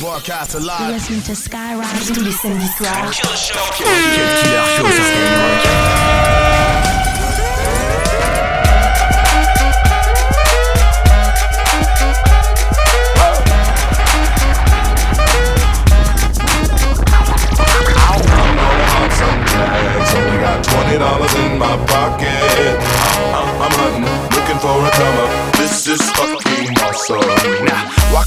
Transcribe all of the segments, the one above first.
Broadcast live. Listen to Skyrock tous les samedis soirs. Killer Show. Killer Show sur Skyrock. Twenty dollars in my pocket. I'm, I'm hunting, looking for a come up.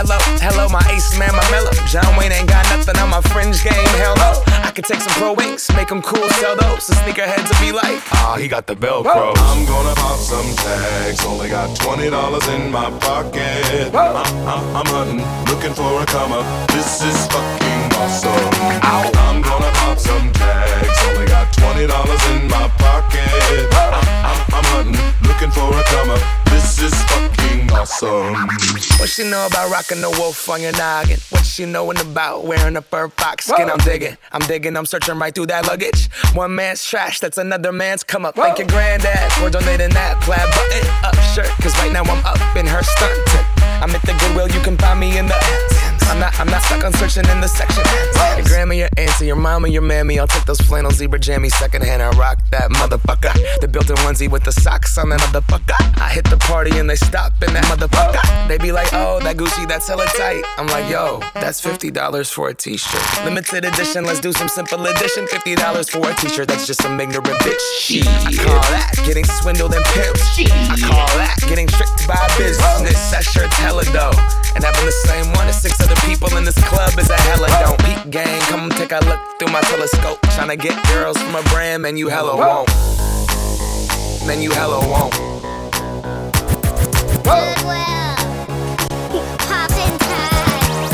Hello, hello, my ace man, my mellow. John Wayne ain't got nothing on my fringe game, hell no. I could take some Pro Wings, make them cool, sell those. The sneakerheads will be like, ah, he got the Velcro. I'm gonna pop some tags, only got $20 in my pocket. I'm, I'm, I'm hunting, looking for a come up. This is fucking Ow. I'm gonna pop some tags, only got $20 in my pocket. I'm, I'm, I'm hunting, looking for a come up. This is fucking awesome. What she know about rocking the wolf on your noggin? What she knowin' about wearing a fur fox skin? Whoa. I'm digging, I'm digging, I'm searching right through that luggage. One man's trash, that's another man's come up. Whoa. Thank your granddad for donating that plaid button up shirt. Cause right now I'm up in her stuntin'. I'm at the Goodwill, you can find me in the I'm not, I'm not stuck on searching in the section. Your grandma, your auntie, your mama, your mammy. I'll take those flannel zebra jammies secondhand. I rock that motherfucker. The built-in onesie with the socks on that motherfucker. I hit the party and they stop in that motherfucker. They be like, oh, that Gucci, that's hella tight. I'm like, yo, that's $50 for a t-shirt. Limited edition, let's do some simple edition. $50 for a t-shirt, that's just some ignorant bitch. I call that getting swindled and pimped. I call that getting tricked by business. That shirt's hella dope. And having the same one as six other people in this club is a hella don't. Peak gang, come take a look through my telescope. Tryna get girls from a brand, man, you hella won't. Man, you hella won't. Goodwill. Poppin' tags.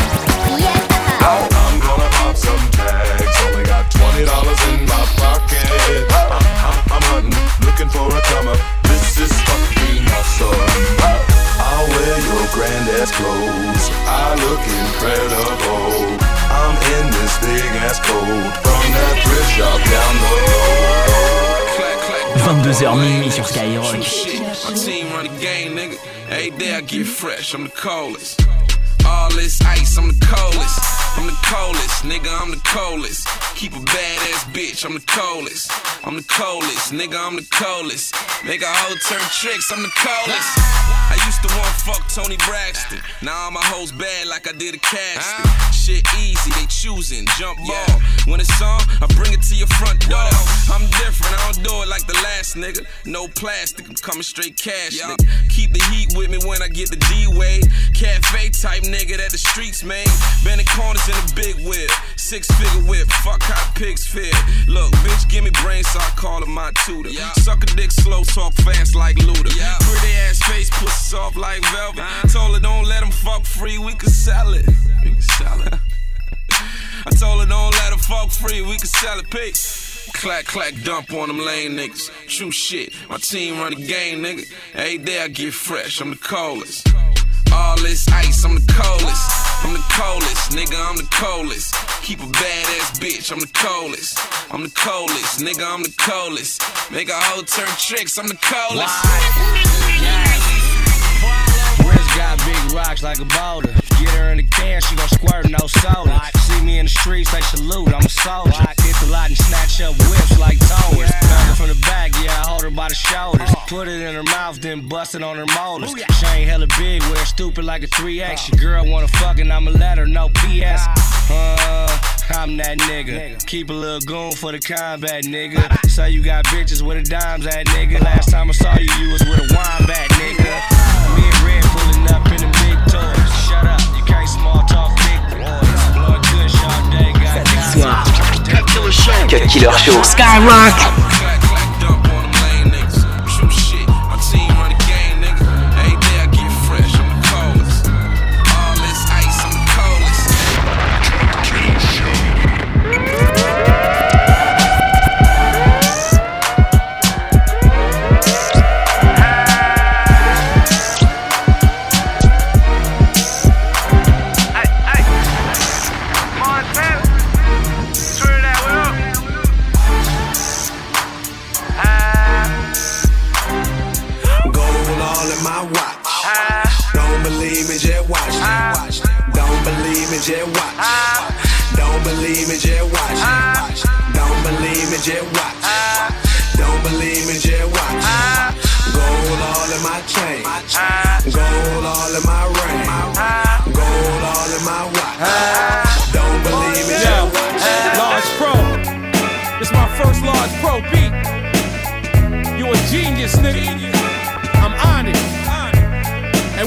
Yes, I'm gonna pop some tags. Only got $20 in my pocket. I'm, I'm, I'm hunting, looking for a come up. This is fucking awesome. I'll wear your granddad's clothes. I look incredible. I'm in this big ass coat from that thrift shop down the road. 22h minuit sur Skyrock. My team run the game, nigga. Every day I get fresh, I'm the coldest. All this ice, I'm the coldest. I'm the coldest, nigga, I'm the coldest. Keep a badass bitch, I'm the coldest. I'm the coldest, nigga, I'm the coldest. Make a hoe turn tricks, I'm the coldest. Used to want fuck Toni Braxton. Now all my hoes bad like I did a casting. Shit easy, they choosing, jump ball. When it's on, I bring it to your front door. I'm different, I don't do it like the last nigga. No plastic, I'm coming straight cash, nigga. Keep the heat with me when I get the D-Way. Cafe type nigga that the streets made. Bending corners in a big whip. Six figure whip, fuck how pigs feel. Look, bitch, give me brains so I call her my tutor. Yeah. Suck a dick slow, talk fast like Luda. Yeah. Pretty ass face, pussy soft like velvet. Uh-huh. Told her don't let him fuck free, we can sell it. We can sell it. I told her don't let him fuck free, we can sell it. Peace. Clack, clack, dump on them lame niggas. True shit, my team run the game, nigga. Every day I get fresh, I'm the coldest. All this ice, I'm the coldest. I'm the coldest, nigga, I'm the coldest. Keep a badass bitch, I'm the coldest. I'm the coldest, nigga, I'm the coldest. Make a hoe turn tricks, I'm the coldest. Wrist got big rocks like a boulder. Get her in the can, she gon' squirt, no soda. See me in the streets, they salute, I'm a soldier. Hit the lot and snatch up whips like towers. Her from the back, yeah, I hold her by the shoulders. Put it in her mouth, then bust it on her molars. She ain't hella big, wear stupid like a 3X. Your girl wanna fuck and I'ma let her know PS. Uh, I'm that nigga. Keep a little goon for the combat, nigga. Say you got bitches with the dimes at, nigga. Last time I saw you, you was with a wine bat, nigga. Cut Killer Show. Skyrock. In my watch. Don't believe me, just watch. Don't believe me, just watch. Don't believe me, just watch. Don't believe me, just watch. Don't believe me, just watch. Gold all in my chain. Gold all in my ring. Gold all in my watch. Don't believe me, just watch. Large Pro. This my first Large Pro beat. You a genius, nigga.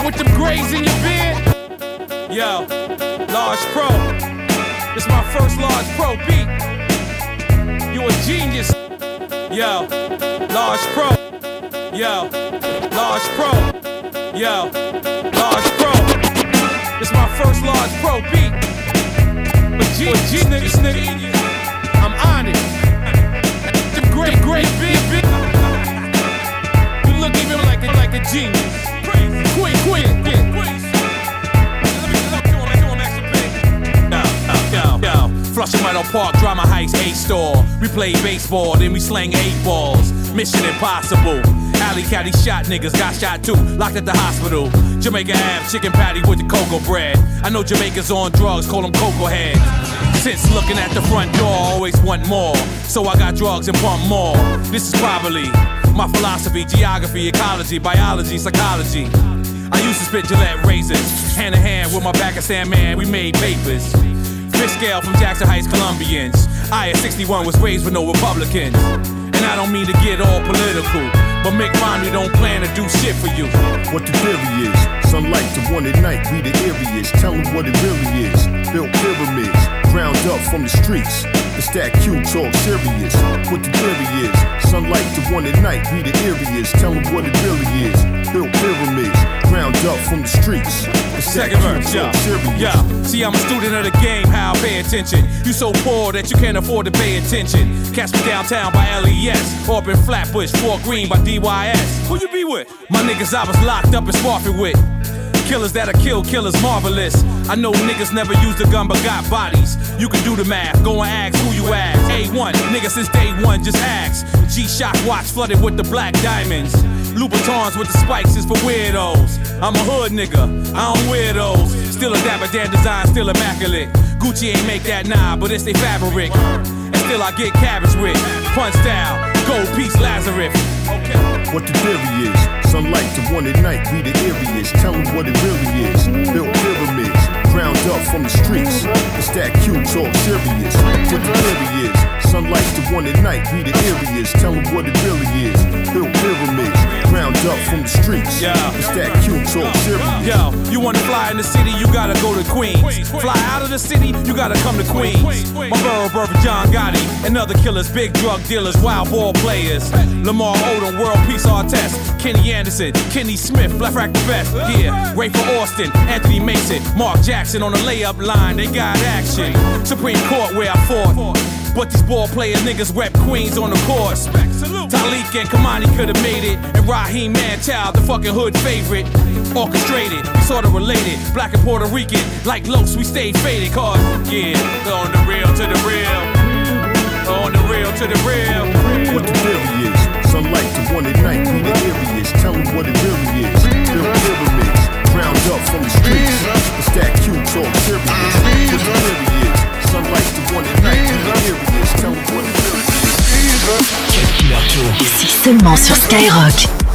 With them grays in your beard, yo, Large Pro. This my first Large Pro beat. You a genius, yo, Large Pro, yo, Large Pro, yo, Large Pro. This my first large pro beat. But G, niggas, nigga, I'm on it. Them great, great, big. You look even like a, like a genius. Flushing Meadow Park, Drama Heights, A store. We play baseball, then we slang eight balls. Mission impossible. Alley caddy shot niggas, got shot too, locked at the hospital. Jamaica Ave, chicken patty with the cocoa bread. I know Jamaicans on drugs, call them cocoa heads. Since looking at the front door, always want more. So I got drugs and pump more. This is probably my philosophy, geography, ecology, biology, psychology. I used to spit Gillette razors, hand in hand with my back Pakistan man, we made papers. Fish scale from Jackson Heights Colombians. I at 61 was raised with no Republicans. And I don't mean to get all political, but Mitt Romney don't plan to do shit for you. What the theory is, sunlight to one at night, we the areas. Tell them what it really is. Built pyramids, ground up from the streets. It's that Q talk serious. What the theory is, sunlight to one at night, we the areas. Tell them what it really is. Built pyramids, ground up from the streets. It's Second verse, yeah. serious. yo. See, I'm a student of the game, how I pay attention. You so poor that you can't afford to pay attention. Catch me downtown by LES, or in Flatbush, Fort Greene by DYS. Who you be with? My niggas I was locked up and sparking with. Killers that'll kill killers, marvelous. I know niggas never used a gun but got bodies. You can do the math, go and ask who you ask. A1, nigga since day one, just ask. G-Shock watch flooded with the black diamonds. Louboutins with the spikes is for weirdos. I'm a hood nigga, I don't wear those. Still a Dapper Dan design, still immaculate. Gucci ain't make that nah, but it's they fabric. And still I get cabbage with. Punch style, gold piece Lazarus. Okay. What the theory is, sunlight to one at night, we the areas. Tell them what it really is. Built ground up from the streets. It's that Q talk serious. What the theory is, sunlight to one at night, we the areas. Tell them what it really is. Built pyramids, ground up from the streets. Yeah. It's that Q talk serious. Yo, you wanna fly in the city, you gotta go to Queens. Fly out of the city, you gotta come to Queens. My borough brother John Gotti and other killers, big drug dealers, wild ball players. Lamar Odom, world peace Artest. Kenny Anderson, Kenny Smith, left rack the best. Yeah, Ray for Austin, Anthony Mason, Mark Jackson on the layup line, they got action. Supreme Court where I fought. But these ball player niggas rep Queens on the course. Talik and Kamani could've made it. And Raheem Manchild, the fucking hood favorite. Orchestrated, we sorta related. Black and Puerto Rican, like Los, we stayed faded. Cause, yeah, on the real to the real. On the real to the real. What the theory is, sunlight to one at night, we the areas. Tell them what it really is. Built pyramids, ground up from the streets. Seulement sur Skyrock.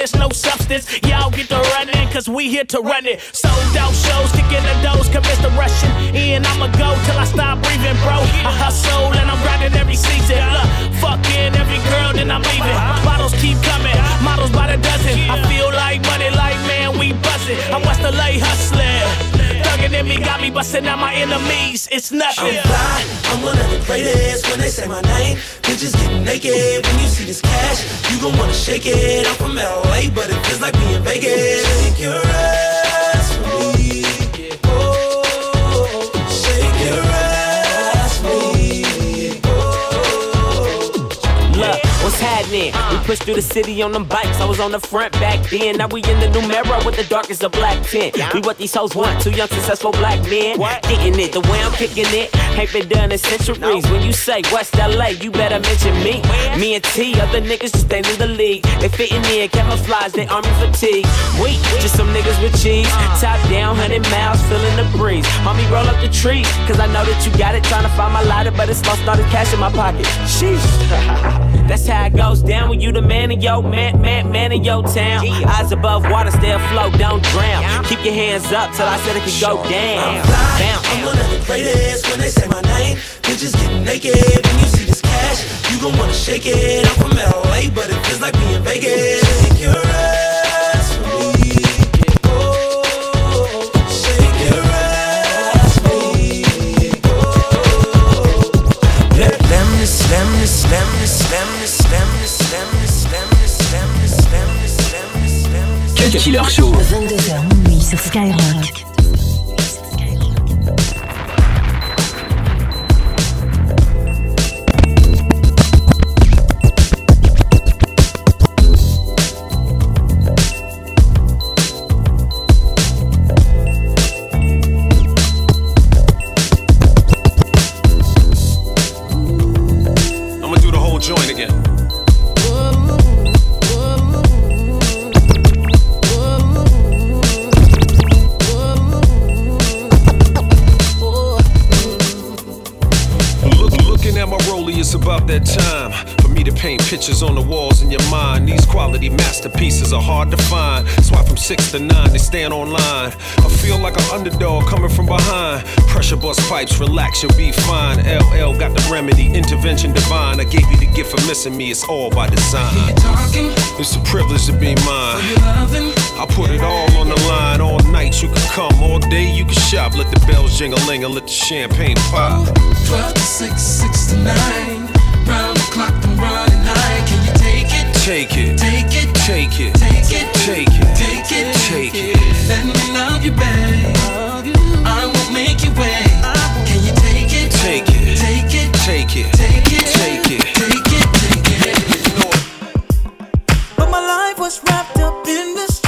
In, no substance. Y'all get the running, cause we here to run it. Sold out shows, kicking the doors, commence the rushing. In, I'ma go till I stop breathing, bro. I hustle and I'm grinding every season. Look, fucking every girl, then I'm leaving. Bottles keep coming, models by the dozen. I feel like money, like man, we buzzing. I'm West LA hustling. Thuggin' in me got me busting out my enemies. It's nothing. I'm fly, I'm one of the greatest. When they say my name, bitches get naked. When you see this cash, you gon' wanna shake it. I'm from LA, but it feels like me in Vegas. Shake your ass what's happening? We pushed through the city on them bikes. I was on the front back then. Now we in the new mirror with the darkest of black tint. We what these hoes want, two young successful black men. Getting it, the way I'm kicking it. Ain't been done in centuries. When you say West LA, you better mention me. Me and T, other niggas just ain't in the league. They fitting in, camouflage, they army fatigue. We just some niggas with cheese. Uh. Top down, 100 miles, feeling the breeze. Homie, roll up the tree. Cause I know that you got it. Trying to find my lighter, but it's lost all the cash in my pocket. Sheesh. That's how it goes down when you the man in your man, man, man in your town. Eyes above water, stay afloat, don't drown. Keep your hands up till I said it could go down. I'm fly, Bounce. I'm one of the greatest. When they say my name, bitches get naked. When you see this cash, you gon' wanna shake it. I'm from LA, but it feels like me in Vegas. Shake Killer Show. 22h minuit sur Skyrock. Pressure bust pipes, relax, you'll be fine. LL got the remedy, intervention divine. I gave you the gift for missing me, it's all by design. It's a privilege to be mine. I put it all on the line. All night you can come, all day you can shop. Let the bells jingle ling and let the champagne pop. 12 to 6, 6 to 9. Round the clock, I'm running high. Can you take it? Take it, Take it, take it, take it, take it, take it, take it. Let me love you, babe. Was wrapped up in the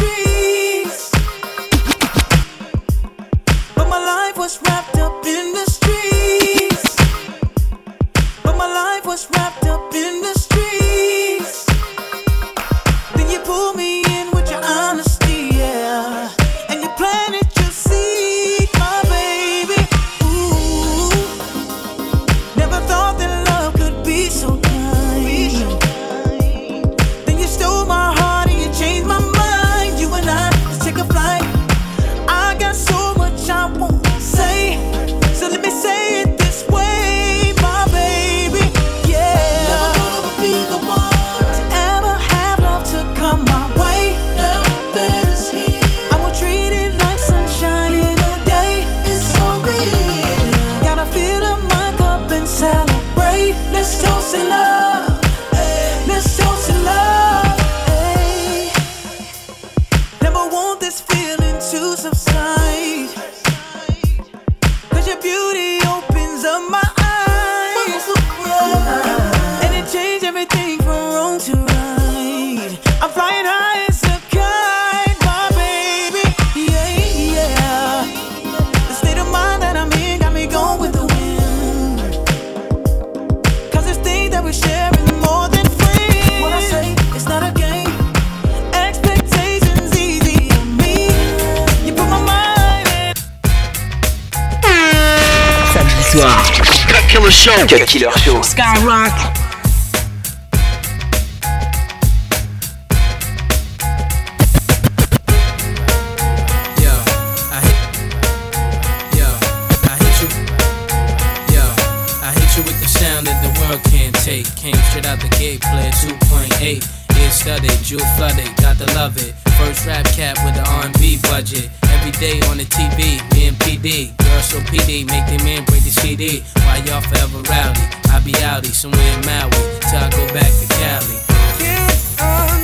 Killer Show. Cut Killer Show. Skyrock. Yo, I hit. Yo, I hit you. Yo, I hit you with the sound that the world can't take. Came straight out the gate, played 2.8. Studded, jewel flooded, got to love it. First rap cap with the R&B budget. Every day on the TV, me and PD. Girls so PD, make them man break the CD. Why y'all forever rowdy? I be outie somewhere in Maui till I go back to Cali. understand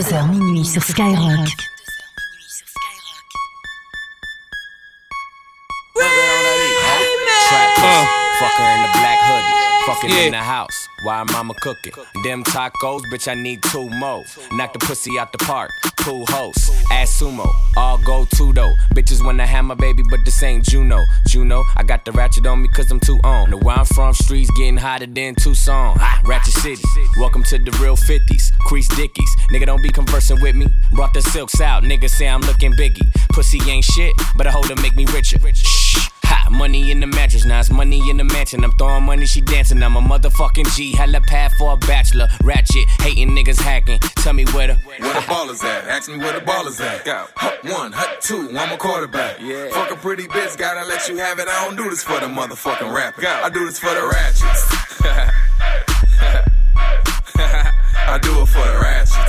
22h minuit sur Skyrock. Trap pussy, fuck her in the black hoodie, fucking in the house. Why mama cooking? Them tacos, bitch, I need two more. Knock the pussy out the park. Cool host, ass sumo, all go to though. Bitches wanna have my baby, but this ain't Juno. Juno, I got the ratchet on me cause I'm too on. The where I'm from, streets getting hotter than Tucson. Ah, Ratchet City, welcome to the real 50s. Crease Dickies, nigga don't be conversing with me. Brought the silks out, nigga say I'm looking biggie. Pussy ain't shit, but a hoe to make me richer. Shh. Ha, money in the mattress, now it's money in the mansion. I'm throwing money, she dancing. I'm a motherfucking G. Hella pad for a bachelor. Ratchet, hating niggas hacking. Tell me where the. Where the ballers at? Ask me where the ballers at. Hut one, hut two, I'm a quarterback. Yeah. Fuck a pretty bitch, gotta let you have it. I don't do this for the motherfucking rapping. I do this for the ratchets. I do it for the ratchets.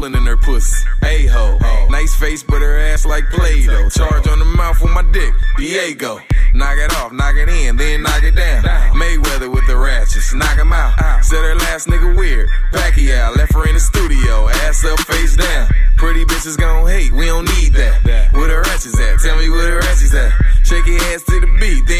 Go bowling in her pussy. A-ho. Nice face, but her ass like Play Doh. Charge on the mouth with my dick. Diego. Knock it off, knock it in, then knock it down. Mayweather with the ratchets. Knock him out. Said her last nigga weird. Pacquiao left her in the studio. Ass up, face down. Pretty bitches gon' hate. We don't need that. Where the ratchets at? Tell me where the ratchets at. Shake your ass to the beat, then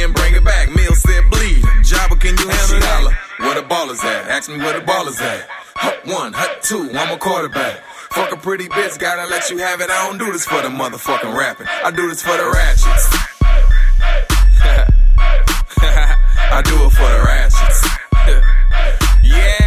at? Ask me where the ball is at. Hut one, hut two, I'm a quarterback. Fuck a pretty bitch, gotta let you have it. I don't do this for the motherfucking rapping. I do this for the ratchets. I do it for the ratchets. yeah.